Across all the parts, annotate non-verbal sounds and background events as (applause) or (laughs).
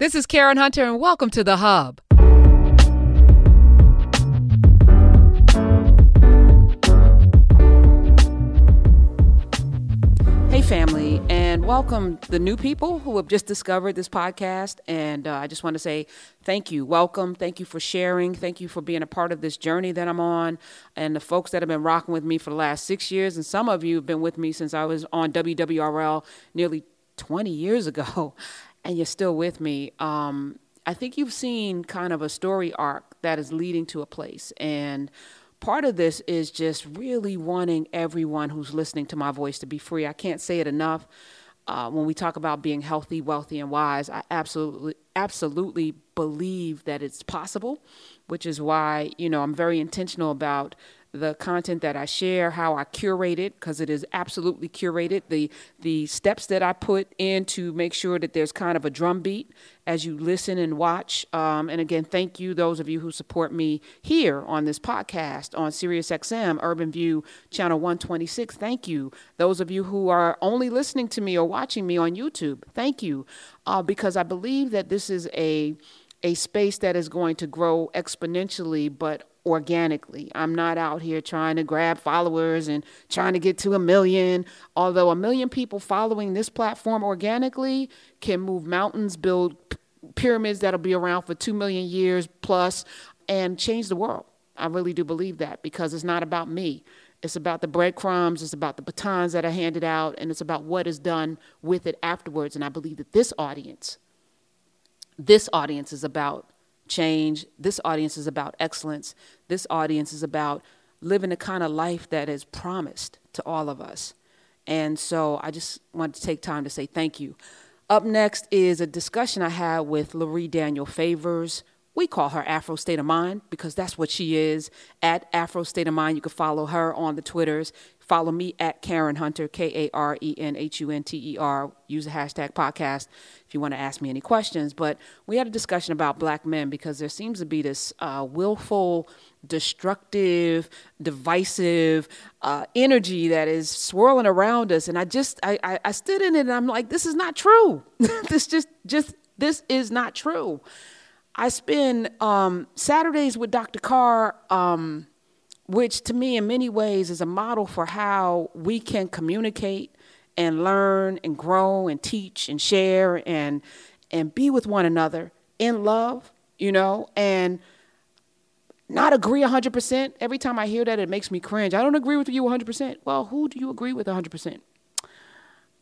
This is Karen Hunter, and welcome to The Hub. Hey, family, and welcome the new people who have just discovered this podcast. And uh, I just want to say thank you. Welcome. Thank you for sharing. Thank you for being a part of this journey that I'm on. And the folks that have been rocking with me for the last six years, and some of you have been with me since I was on WWRL nearly 20 years ago, and you're still with me. Um, I think you've seen kind of a story arc that is leading to a place. And part of this is just really wanting everyone who's listening to my voice to be free. I can't say it enough. Uh, when we talk about being healthy, wealthy, and wise, I absolutely, absolutely believe that it's possible, which is why, you know, I'm very intentional about the content that I share, how I curate it, because it is absolutely curated. The the steps that I put in to make sure that there's kind of a drumbeat as you listen and watch. Um, and again, thank you those of you who support me here on this podcast on SiriusXM Urban View Channel 126. Thank you. Those of you who are only listening to me or watching me on YouTube, thank you, uh, because I believe that this is a a space that is going to grow exponentially, but organically. I'm not out here trying to grab followers and trying to get to a million. Although a million people following this platform organically can move mountains, build pyramids that'll be around for 2 million years plus, and change the world. I really do believe that because it's not about me. It's about the breadcrumbs, it's about the batons that are handed out, and it's about what is done with it afterwards. And I believe that this audience, this audience is about change. This audience is about excellence. This audience is about living the kind of life that is promised to all of us. And so I just wanted to take time to say thank you. Up next is a discussion I had with Lurie Daniel Favors. We call her Afro State of Mind because that's what she is. At Afro State of Mind, you can follow her on the Twitters. Follow me at Karen Hunter, K A R E N H U N T E R. Use the hashtag podcast if you want to ask me any questions. But we had a discussion about black men because there seems to be this uh, willful, destructive, divisive uh, energy that is swirling around us. And I just, I, I, I stood in it and I'm like, this is not true. (laughs) this just, just, this is not true. I spend um, Saturdays with Dr. Carr. Um, which to me, in many ways, is a model for how we can communicate and learn and grow and teach and share and and be with one another in love, you know, and not agree 100%. Every time I hear that, it makes me cringe. I don't agree with you 100%. Well, who do you agree with 100%?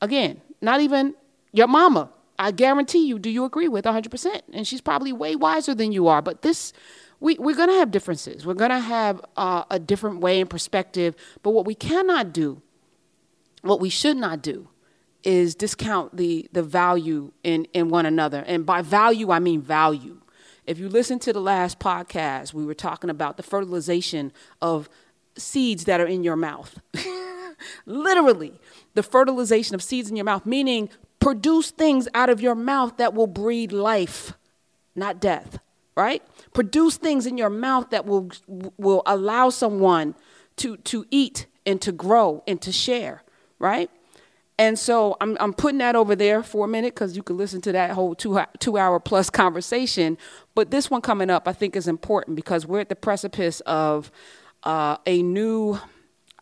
Again, not even your mama. I guarantee you, do you agree with 100%? And she's probably way wiser than you are. But this we, we're going to have differences. We're going to have uh, a different way and perspective. But what we cannot do, what we should not do, is discount the, the value in, in one another. And by value, I mean value. If you listen to the last podcast, we were talking about the fertilization of seeds that are in your mouth. (laughs) Literally, the fertilization of seeds in your mouth, meaning produce things out of your mouth that will breed life, not death right? Produce things in your mouth that will will allow someone to to eat and to grow and to share, right? And so I'm I'm putting that over there for a minute because you can listen to that whole two two hour plus (laughs) conversation. But this one coming up, I think, is important because we're at the precipice of uh, a new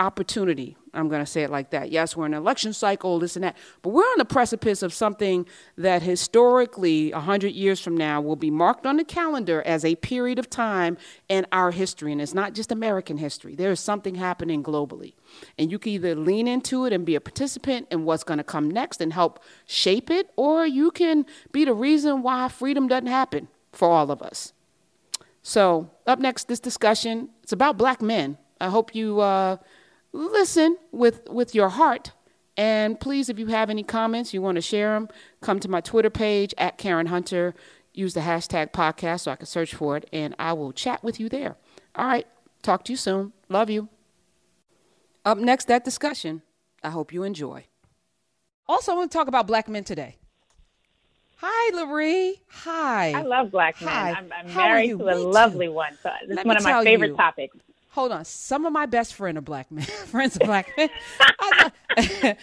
opportunity I'm going to say it like that. Yes, we're in an election cycle, this and that, but we're on the precipice of something that historically, 100 years from now, will be marked on the calendar as a period of time in our history. And it's not just American history, there is something happening globally. And you can either lean into it and be a participant in what's going to come next and help shape it, or you can be the reason why freedom doesn't happen for all of us. So, up next, this discussion, it's about black men. I hope you. Uh, listen with with your heart. And please, if you have any comments, you want to share them, come to my Twitter page at Karen Hunter. Use the hashtag podcast so I can search for it, and I will chat with you there. All right. Talk to you soon. Love you. Up next, that discussion. I hope you enjoy. Also, I want to talk about black men today. Hi, Lurie. Hi. I love black men. Hi. I'm, I'm married to a Me lovely too. one. So this Let is one of my favorite you, topics hold on. Some of my best friend are black men, (laughs) friends of black men. (laughs) (laughs)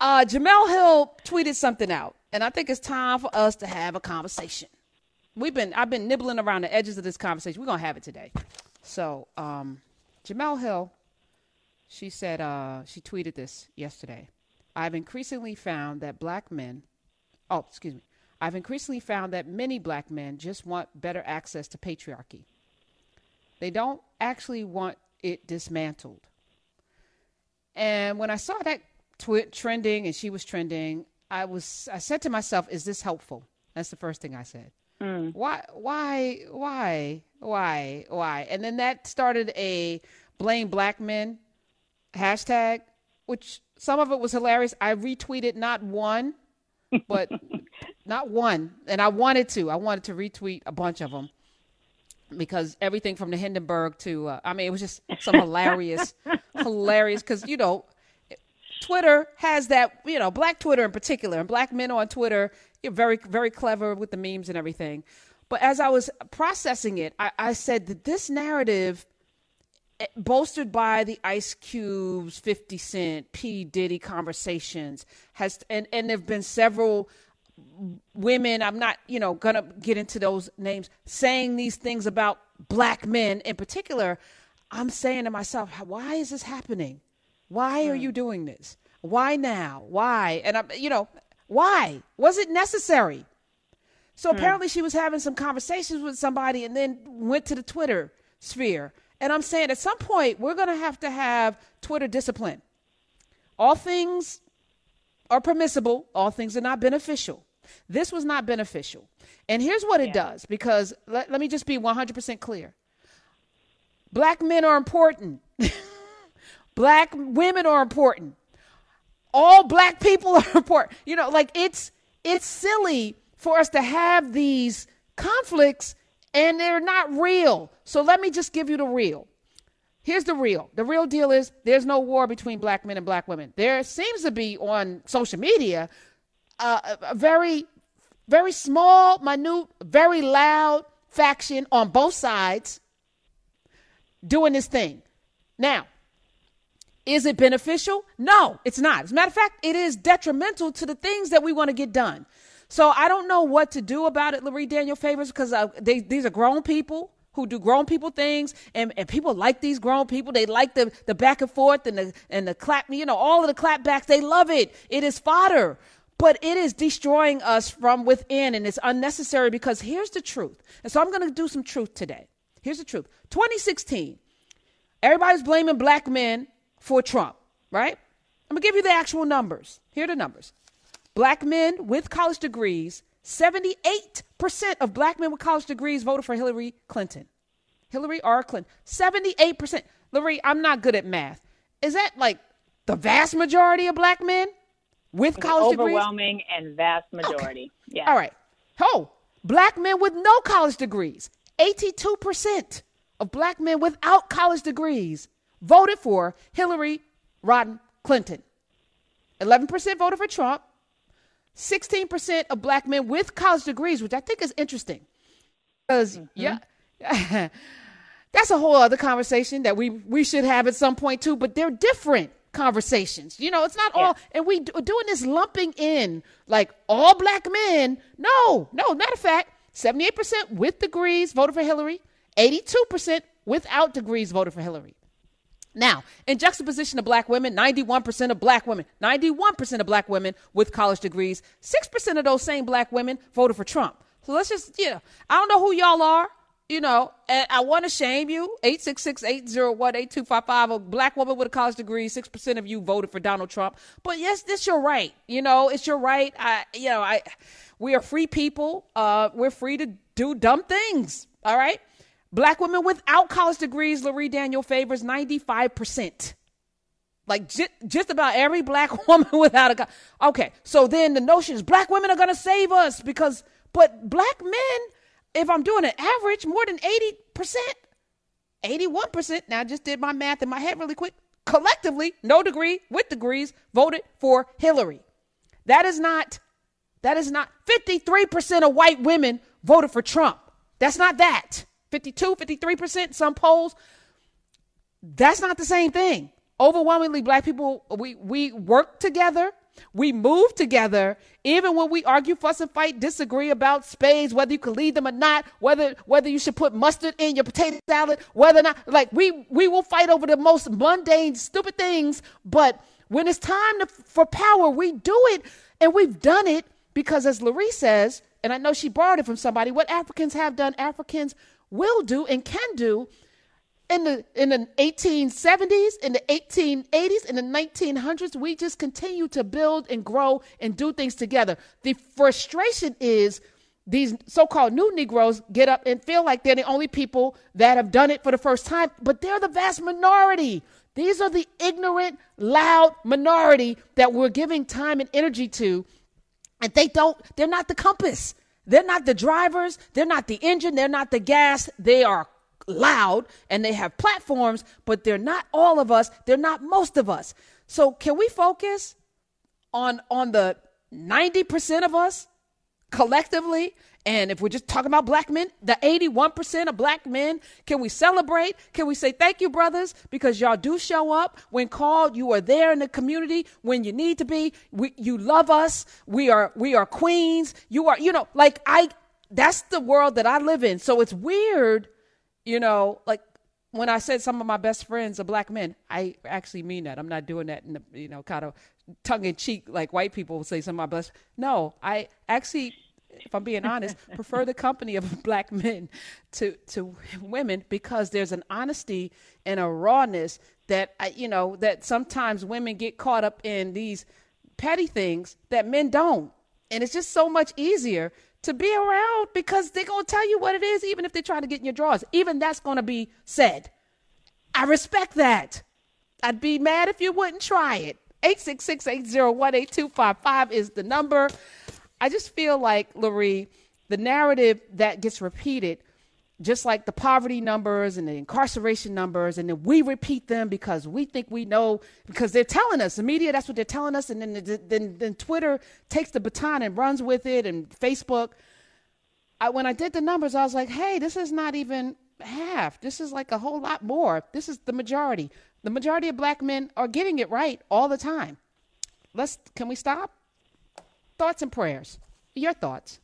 uh, Jemele Hill tweeted something out, and I think it's time for us to have a conversation. We've been I've been nibbling around the edges of this conversation. We're gonna have it today. So, um, Jemele Hill, she said uh, she tweeted this yesterday. I've increasingly found that black men, oh, excuse me, I've increasingly found that many black men just want better access to patriarchy. They don't actually want it dismantled. And when I saw that tweet trending and she was trending, I was I said to myself, "Is this helpful?" That's the first thing I said. Mm. Why? Why? Why? Why? Why? And then that started a blame black men hashtag, which some of it was hilarious. I retweeted not one, but (laughs) not one, and I wanted to. I wanted to retweet a bunch of them because everything from the Hindenburg to uh, I mean, it was just some hilarious, (laughs) hilarious. Because you know, Twitter has that, you know, black Twitter in particular, and black men on Twitter, you're very, very clever with the memes and everything. But as I was processing it, I, I said that this narrative, eh, bolstered by the Ice Cube's 50 Cent, P. Diddy conversations, has, and, and there have been several women, I'm not, you know, going to get into those names, saying these things about black men in particular. I'm saying to myself, why is this happening? Why are you doing this? Why now? Why? And I'm, you know, why? Was it necessary? So hmm. apparently she was having some conversations with somebody and then went to the Twitter sphere. And I'm saying at some point we're going to have to have Twitter discipline. All things are permissible, all things are not beneficial. This was not beneficial. And here's what it does because let, let me just be 100% clear. Black men are important. (laughs) Black women are important. All black people (laughs) are important. You know, like it's it's silly for us to have these conflicts and they're not real. So let me just give you the real. Here's the real. The real deal is there's no war between black men and black women. There seems to be on social media uh, a very, very small, minute, very loud faction on both sides doing this thing. Now, is it beneficial? No, it's not. As a matter of fact, it is detrimental to the things that we want to get done. So I don't know what to do about it, Lurie Daniel Favors, because uh, these are grown people who do grown people things, and, and people like these grown people. They like the, the back and forth and the and the clap, you know, all of the clapbacks. They love it. It is fodder. But it is destroying us from within, and it's unnecessary because here's the truth. And so I'm going to do some truth today. Here's the truth 2016, everybody's blaming black men for Trump, right? I'm going to give you the actual numbers. Here are the numbers. Black men with college degrees, 78% of black men with college degrees voted for Hillary Clinton. Hillary R. Clinton. 78%. Lurie, I'm not good at math. Is that like the vast majority of black men with college degrees. overwhelming degrees? and vast majority. Okay. Yeah. All right. Oh, black men with no college degrees. 82% of black men without college degrees voted for Hillary Rodham Clinton. 11% voted for Trump. 16% of black men with college degrees, which I think is interesting. Because, mm-hmm. yeah, (laughs) that's a whole other conversation that we, we should have at some point too, but they're different conversations. You know, it's not yeah. all, and we are doing this lumping in like all black men. No, no, matter of fact, 78% with degrees voted for Hillary, 82% without degrees voted for Hillary. Now, in juxtaposition of black women, 91% of black women, 91% of black women with college degrees, 6% of those same black women voted for Trump. So let's just, you know, I don't know who y'all are, you know, and I want to shame you. 866-801-8255, a black woman with a college degree, 6% of you voted for Donald Trump. But yes, this your right. You know, it's your right. I, you know, I, we are free people. Uh, we're free to do dumb things. All right. Black women without college degrees, Lurie Daniel Favors 95%. Like j- just about every black (laughs) woman without a okay. So then the notion is black women are gonna save us because, but black men, if I'm doing an average, more than eighty percent, eighty-one percent. Now I just did my math in my head really quick. Collectively, no degree with degrees, voted for Hillary. That is not. That is not. Fifty-three percent of white women voted for Trump. That's not that. 52, 53%, some polls. That's not the same thing. Overwhelmingly, black people, we, we work together We move together, even when we argue, fuss, and fight, disagree about spades, whether you can lead them or not, whether whether you should put mustard in your potato salad, whether or not like we we will fight over the most mundane, stupid things. But when it's time to, for power, we do it, and we've done it because, as Lurie says, and I know she borrowed it from somebody, what Africans have done, Africans will do and can do in the in the 1870s, in the 1880s, in the 1900s, we just continue to build and grow and do things together. The frustration is these so-called new Negroes get up and feel like they're the only people that have done it for the first time, but they're the vast minority. These are the ignorant, loud minority that we're giving time and energy to, and they don't. They're not the compass. They're not the drivers. They're not the engine. They're not the gas. They are loud and they have platforms, but they're not all of us. They're not most of us. So can we focus on on the 90% of us collectively? And if we're just talking about black men, the 81% of black men, can we celebrate? Can we say thank you, brothers? Because y'all do show up when called. You are there in the community when you need to be. We, you love us. We are we are queens. You are, you know, like I that's the world that I live in. So it's weird you know, like when I said some of my best friends are black men, I actually mean that. I'm not doing that in the, you know, kind of tongue in cheek like white people will say some of my best. No, I actually, if I'm being honest, (laughs) prefer the company of (laughs) black men to to women because there's an honesty and a rawness that I, you know, that sometimes women get caught up in these petty things that men don't. And it's just so much easier to be around because they're going to tell you what it is, even if they're trying to get in your drawers. Even that's going to be said. I respect that. I'd be mad if you wouldn't try it. 866-801-8255 is the number. I just feel like, Lurie, the narrative that gets repeated – just like the poverty numbers and the incarceration numbers, and then we repeat them because we think we know because they're telling us. The media, that's what they're telling us, and then then, then Twitter takes the baton and runs with it, and Facebook. I, when I did the numbers, I was like, hey, this is not even half. This is like a whole lot more. This is the majority. The majority of black men are getting it right all the time. Let's can we stop? Thoughts and prayers. Your thoughts.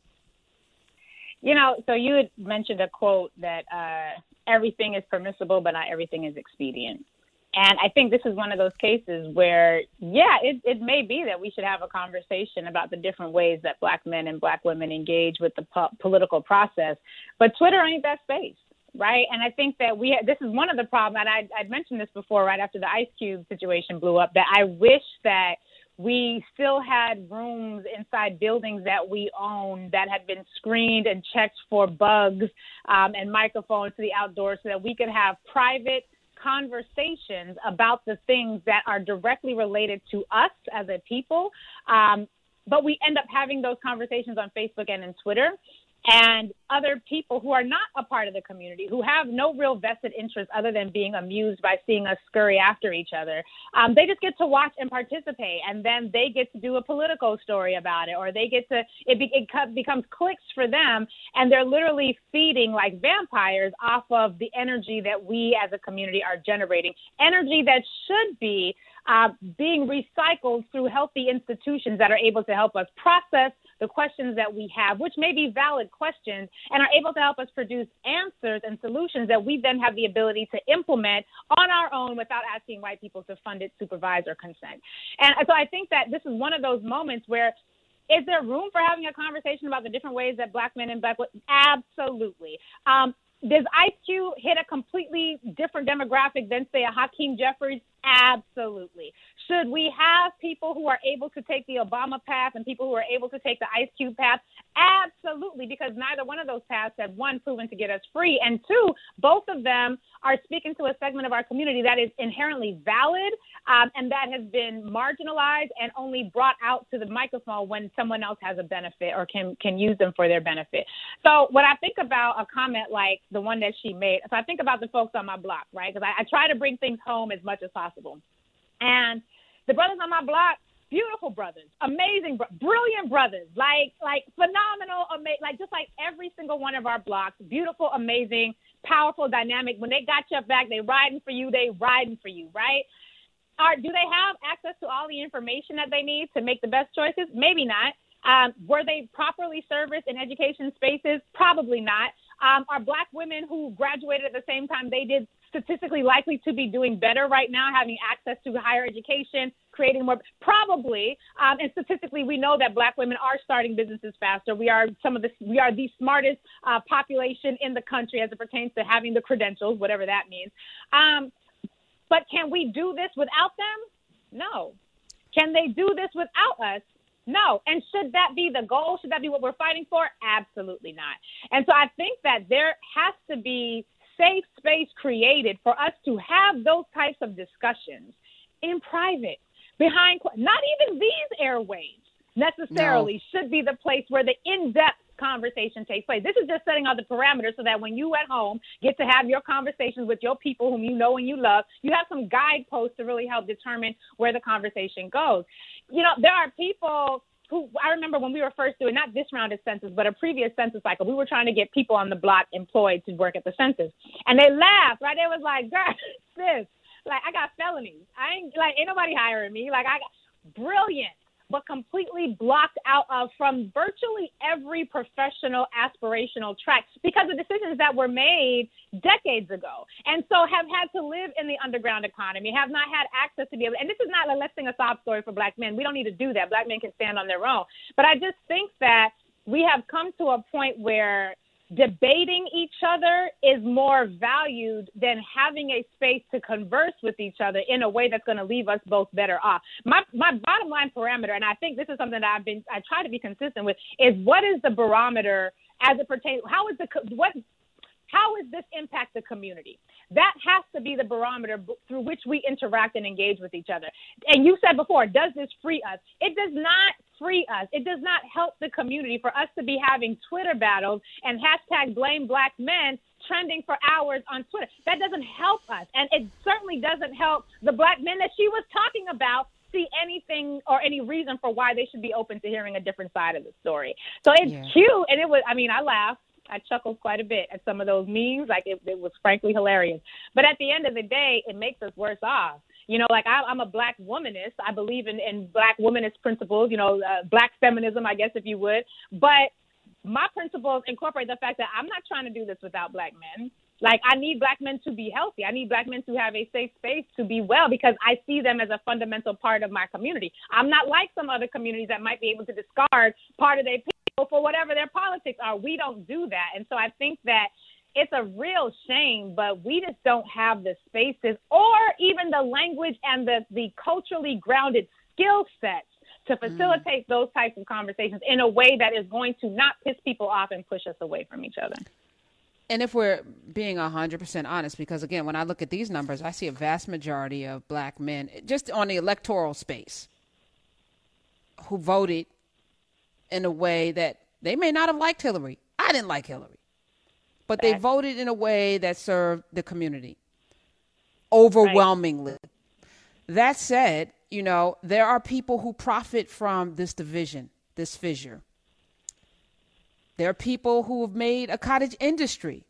You know, so you had mentioned a quote that uh, everything is permissible, but not everything is expedient. And I think this is one of those cases where, yeah, it, it may be that we should have a conversation about the different ways that black men and black women engage with the po- political process. But Twitter ain't that space, right? And I think that we, this is one of the problems, and I, I'd mentioned this before, right after the Ice Cube situation blew up, that I wish that – we still had rooms inside buildings that we own that had been screened and checked for bugs um, and microphones to the outdoors so that we could have private conversations about the things that are directly related to us as a people. Um, but we end up having those conversations on Facebook and in Twitter and other people who are not a part of the community, who have no real vested interest other than being amused by seeing us scurry after each other. Um, they just get to watch and participate, and then they get to do a political story about it, or they get to it, be, it becomes clicks for them, and they're literally feeding like vampires off of the energy that we as a community are generating, energy that should be uh, being recycled through healthy institutions that are able to help us process the questions that we have, which may be valid questions, and are able to help us produce answers and solutions that we then have the ability to implement on our own without asking white people to fund it, supervise, or consent. And so I think that this is one of those moments where is there room for having a conversation about the different ways that black men and black women? Absolutely. Um, does Ice Cube hit a completely different demographic than, say, a Hakeem Jeffries? Absolutely. Should we have people who are able to take the Obama path and people who are able to take the Ice Cube path? Absolutely, because neither one of those paths have one proven to get us free, and two, both of them are speaking to a segment of our community that is inherently valid um, and that has been marginalized and only brought out to the microphone when someone else has a benefit or can can use them for their benefit. So when I think about a comment like the one that she made, so I think about the folks on my block, right? Because I, I try to bring things home as much as possible possible. And the brothers on my block, beautiful brothers, amazing, brilliant brothers, like like phenomenal, ama- like just like every single one of our blocks, beautiful, amazing, powerful, dynamic. When they got your back, they riding for you, they riding for you, right? are do they have access to all the information that they need to make the best choices? Maybe not. Um, were they properly serviced in education spaces? Probably not. Um, are black women who graduated at the same time they did statistically likely to be doing better right now, having access to higher education, creating more? Probably. Um, and statistically, we know that black women are starting businesses faster. We are some of the we are the smartest uh, population in the country as it pertains to having the credentials, whatever that means. Um, but can we do this without them? No. Can they do this without us? No. And should that be the goal? Should that be what we're fighting for? Absolutely not. And so I think that there has to be safe space created for us to have those types of discussions in private, behind, not even these airwaves necessarily no. should be the place where the in depth conversation takes place. This is just setting out the parameters so that when you at home get to have your conversations with your people whom you know and you love, you have some guideposts to really help determine where the conversation goes. You know, there are people who I remember when we were first doing not this round of census, but a previous census cycle, we were trying to get people on the block employed to work at the census. And they laughed, right? They was like, girl, (laughs) sis, like I got felonies. I ain't like ain't nobody hiring me. Like I got brilliant but completely blocked out of from virtually every professional aspirational track because of decisions that were made decades ago. And so have had to live in the underground economy, have not had access to be able, and this is not like, let's a sob story for black men. We don't need to do that. Black men can stand on their own. But I just think that we have come to a point where debating each other is more valued than having a space to converse with each other in a way that's going to leave us both better off. My my bottom line parameter, and I think this is something that I've been I try to be consistent with, is what is the barometer as it pertains? How is the what how does this impact the community? That has to be the barometer through which we interact and engage with each other. And you said before, does this free us? It does not free us. It does not help the community for us to be having Twitter battles and hashtag blame black men trending for hours on Twitter. That doesn't help us. And it certainly doesn't help the black men that she was talking about see anything or any reason for why they should be open to hearing a different side of the story. So it's yeah. cute. And it was, I mean, I laughed I chuckled quite a bit at some of those memes. Like it, it was frankly hilarious. But at the end of the day, it makes us worse off. You know, like I, I'm a black womanist. I believe in, in black womanist principles. You know, uh, black feminism, I guess, if you would. But my principles incorporate the fact that I'm not trying to do this without black men. Like I need black men to be healthy. I need black men to have a safe space to be well because I see them as a fundamental part of my community. I'm not like some other communities that might be able to discard part of their for whatever their politics are. We don't do that. And so I think that it's a real shame, but we just don't have the spaces or even the language and the, the culturally grounded skill sets to mm. facilitate mm. those types of conversations in a way that is going to not piss people off and push us away from each other. And if we're being 100% honest, because again, when I look at these numbers, I see a vast majority of black men just on the electoral space who voted in a way that they may not have liked Hillary. I didn't like Hillary. But they voted in a way that served the community overwhelmingly. Right. That said, you know, there are people who profit from this division, this fissure. There are people who have made a cottage industry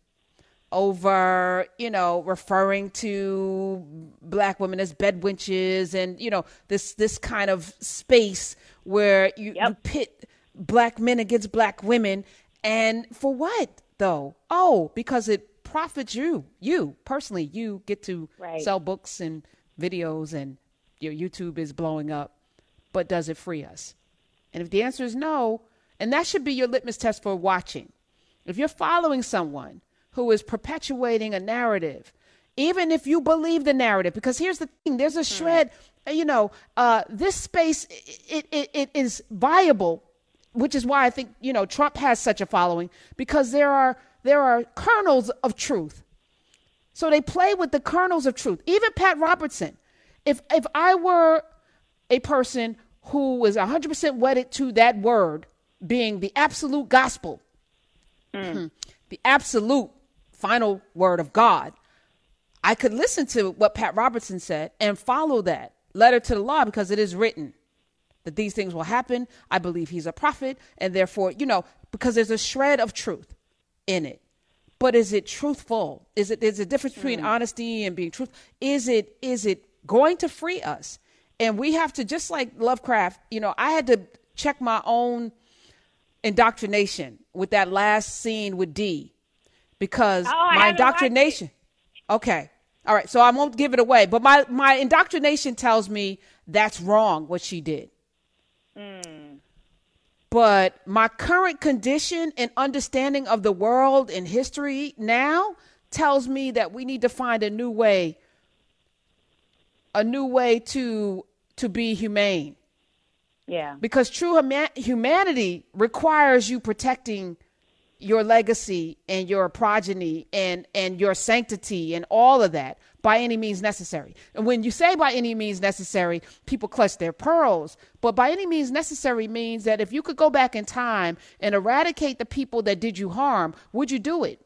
over, you know, referring to black women as bed wenches and, you know, this this kind of space where you, yep. you pit black men against black women. And for what though? Oh, because it profits you. You personally, you get to right. sell books and videos and your YouTube is blowing up. But does it free us? And if the answer is no, and that should be your litmus test for watching. If you're following someone who is perpetuating a narrative, even if you believe the narrative, because here's the thing there's a hmm. shred, you know, uh, this space, it, it, it is viable which is why I think you know Trump has such a following because there are there are kernels of truth. So they play with the kernels of truth. Even Pat Robertson, if if I were a person who was 100% wedded to that word being the absolute gospel, mm. the absolute final word of God, I could listen to what Pat Robertson said and follow that letter to the law because it is written that these things will happen. I believe he's a prophet, and therefore, you know, because there's a shred of truth in it. But is it truthful? Is it is a difference between mm. honesty and being truthful? Is it is it going to free us. And we have to, just like Lovecraft, you know, I had to check my own indoctrination with that last scene with D because oh, my indoctrination. Okay. All right. So I won't give it away, but my, my indoctrination tells me that's wrong what she did. Mm. But my current condition and understanding of the world and history now tells me that we need to find a new way a new way to to be humane. Yeah. Because true huma- humanity requires you protecting your legacy and your progeny and and your sanctity and all of that by any means necessary. And when you say by any means necessary, people clutch their pearls. But by any means necessary means that if you could go back in time and eradicate the people that did you harm, would you do it?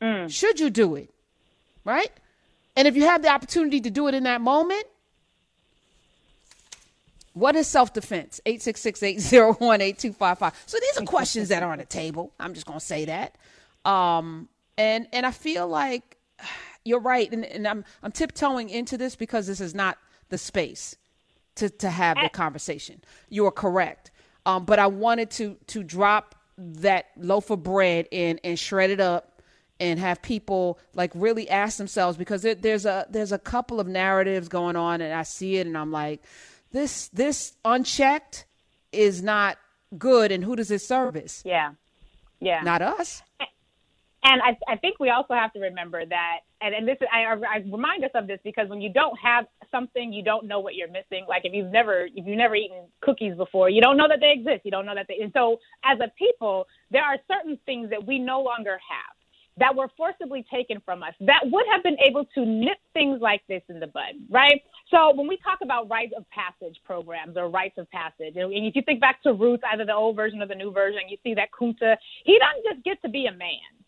Mm. Should you do it? Right? And if you have the opportunity to do it in that moment, what is self defense? 866 801 8255. So these are questions that are on the table. I'm just going to say that. Um, and, and I feel like you're right. And, and I'm, I'm tiptoeing into this because this is not the space to, to have the conversation. You are correct. Um, but I wanted to, to drop that loaf of bread in and shred it up and have people like really ask themselves because there, there's a there's a couple of narratives going on and I see it and I'm like this this unchecked is not good and who does it service yeah yeah not us and I, I think we also have to remember that and, and this I, I remind us of this because when you don't have something you don't know what you're missing. Like if you've never if you've never eaten cookies before you don't know that they exist. You don't know that they and so as a people there are certain things that we no longer have that were forcibly taken from us that would have been able to nip things like this in the bud, right? So when we talk about rites of passage programs or rites of passage, and if you think back to Roots, either the old version or the new version, you see that Kunta, he doesn't just get to be a man,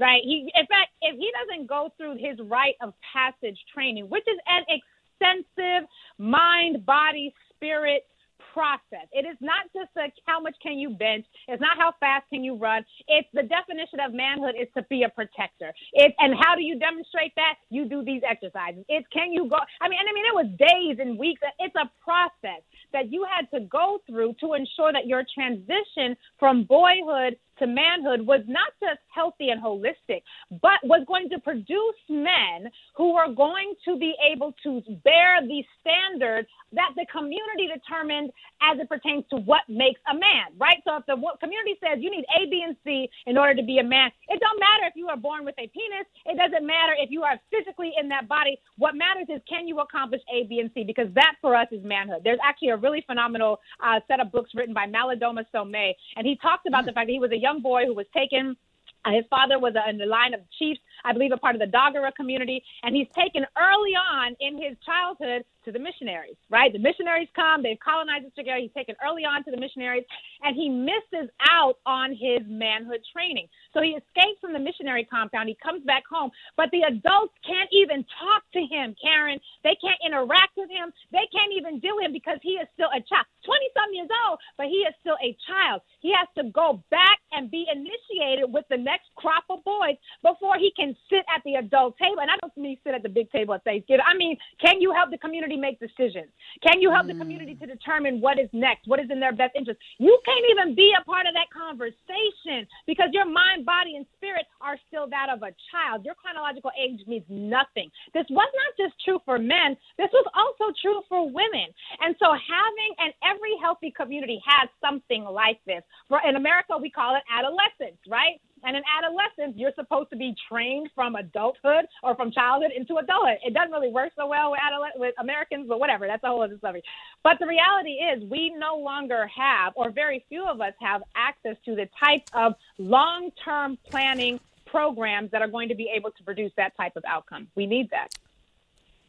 right? He, in fact, if he doesn't go through his rite of passage training, which is an extensive mind, body, spirit process. It is not just a how much can you bench. It's not how fast can you run. It's the definition of manhood is to be a protector. It and how do you demonstrate that? You do these exercises. It's can you go? I mean, and I mean, it was days and weeks. It's a process that you had to go through to ensure that your transition from boyhood to manhood was not just healthy and holistic, but was going to produce men who were going to be able to bear the standard that the community determined as it pertains to what makes a man, right? So if the community says you need A, B, and C in order to be a man, it don't matter if you are born with a penis. It doesn't matter if you are physically in that body. What matters is can you accomplish A, B, and C? Because that for us is manhood. There's actually a really phenomenal uh, set of books written by Malidoma Somé, and he talks about the fact that he was a young boy who was taken uh, his father was in the line of chiefs, I believe, a part of the Dagara community, and he's taken early on in his childhood to the missionaries, right? The missionaries come, they've colonized this together. He's taken early on to the missionaries, and he misses out on his manhood training. So he escapes from the missionary compound. He comes back home, but the adults can't even talk to him, Karen. They can't interact with him. They can't even deal with him because he is still a child, 20 some years old, but he is still a child. He has to go back and be initiated with the next crop of boys before he can sit at the adult table. And I don't mean sit at the big table at Thanksgiving. I mean, can you help the community make decisions? Can you help mm. the community to determine what is next, what is in their best interest? You can't even be a part of that conversation because your mind, body, and spirit are still that of a child. Your chronological age means nothing. This was not just true for men, this was also true for women. And so having, and every healthy community has something like this. For in America, we call it adolescence, right? And in adolescence, you're supposed to be trained from adulthood or from childhood into adulthood. It doesn't really work so well with with Americans, but whatever. That's a whole other subject. But the reality is, we no longer have, or very few of us have, access to the type of long-term planning programs that are going to be able to produce that type of outcome. We need that.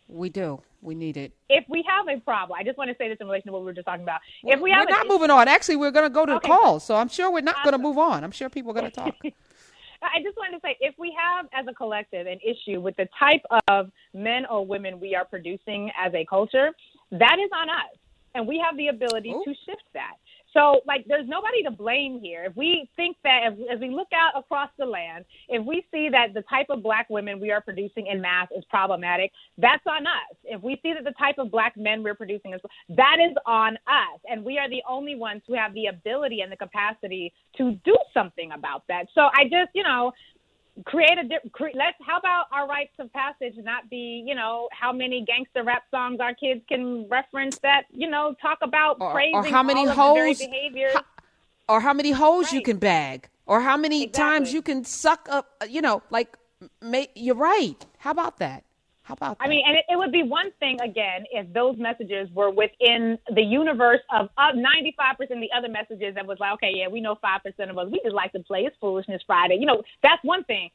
We do. We need it. If we have a problem, I just want to say this in relation to what we were just talking about. If we have, we're not moving on. Actually, we're going to go to okay, the calls, so I'm sure we're not awesome. going to move on. I'm sure people are going to talk. (laughs) I just wanted to say, if we have as a collective an issue with the type of men or women we are producing as a culture, that is on us, and we have the ability Ooh. to shift that. So, like, there's nobody to blame here. If we think that, if, as we look out across the land, if we see that the type of black women we are producing in mass is problematic, that's on us. If we see that the type of black men we're producing is, that is on us. And we are the only ones who have the ability and the capacity to do something about that. So I just, you know, create a cre- let's how about our rites of passage not be you know how many gangster rap songs our kids can reference that you know talk about or, praising or how many how, or how many hoes right. you can bag or how many exactly. times you can suck up you know like make, you're right how about that how about that? I mean, and it, it, would be one thing again if those messages were within the universe of uh, 95% of the other messages that was like, okay, yeah, we know 5% of us, we just like to play. It's Foolishness Friday. You know, that's one thing.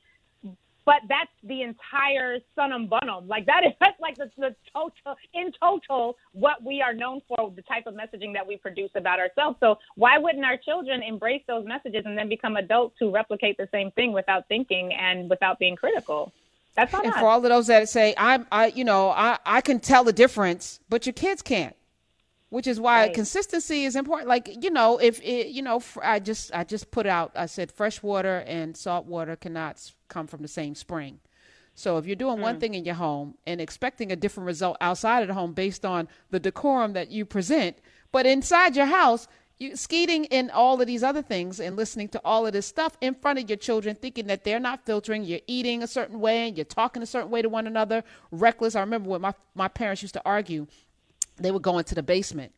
But that's the entire sunum bunum. Like that is (laughs) that's like the, the total, in total, what we are known for, the type of messaging that we produce about ourselves. So why wouldn't our children embrace those messages and then become adults who replicate the same thing without thinking and without being critical? That's and for all of those that say I'm, I, you know, I, I can tell the difference, but your kids can't. Which is why right. consistency is important. Like you know, if it, you know, I just I just put out. I said fresh water and salt water cannot come from the same spring. So if you're doing mm. one thing in your home and expecting a different result outside of the home based on the decorum that you present, but inside your house you skeeting in all of these other things and listening to all of this stuff in front of your children, thinking that they're not filtering. You're eating a certain way and you're talking a certain way to one another, reckless. I remember when my, my parents used to argue, they would go into the basement.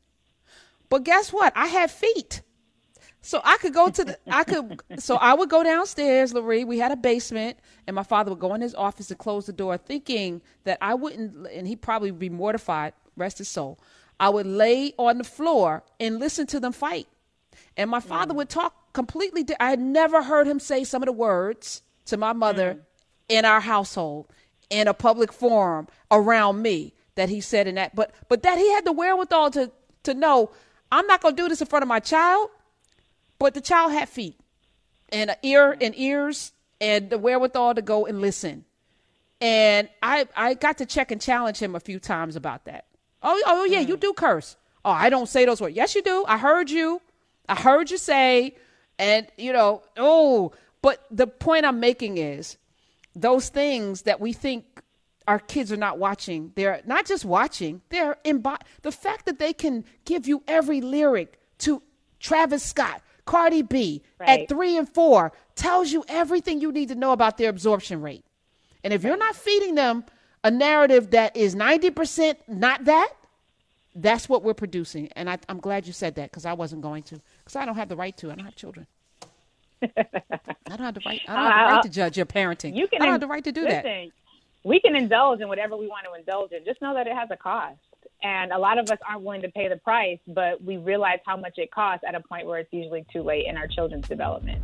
But guess what? I had feet. So I could go to the, I could, (laughs) so I would go downstairs, Lurie. We had a basement, and my father would go in his office and close the door, thinking that I wouldn't, and he probably would be mortified, rest his soul. I would lay on the floor and listen to them fight. And my father mm. would talk completely. Di- I had never heard him say some of the words to my mother mm. in our household, in a public forum around me that he said in that. But but that he had the wherewithal to to know I'm not going to do this in front of my child. But the child had feet and an ear and ears and the wherewithal to go and listen. And I I got to check and challenge him a few times about that. Oh, oh yeah, mm. you do curse. Oh, I don't say those words. Yes, you do. I heard you. I heard you say, and you know, oh, but the point I'm making is those things that we think our kids are not watching, they're not just watching, they're in the fact that they can give you every lyric to Travis Scott, Cardi B right. at three and four tells you everything you need to know about their absorption rate. And if you're not feeding them a narrative that is 90% not that, that's what we're producing. And I, am glad you said that because I wasn't going to, because I don't have the right to. I don't have children. (laughs) I don't have the right. I don't have the right to judge your parenting. You can I don't have the right to do listen, that. We can indulge in whatever we want to indulge in. Just know that it has a cost. And a lot of us aren't willing to pay the price, but we realize how much it costs at a point where it's usually too late in our children's development.